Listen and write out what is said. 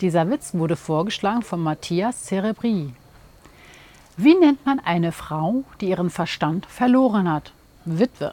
Dieser Witz wurde vorgeschlagen von Matthias Cerebri. Wie nennt man eine Frau, die ihren Verstand verloren hat? Witwe.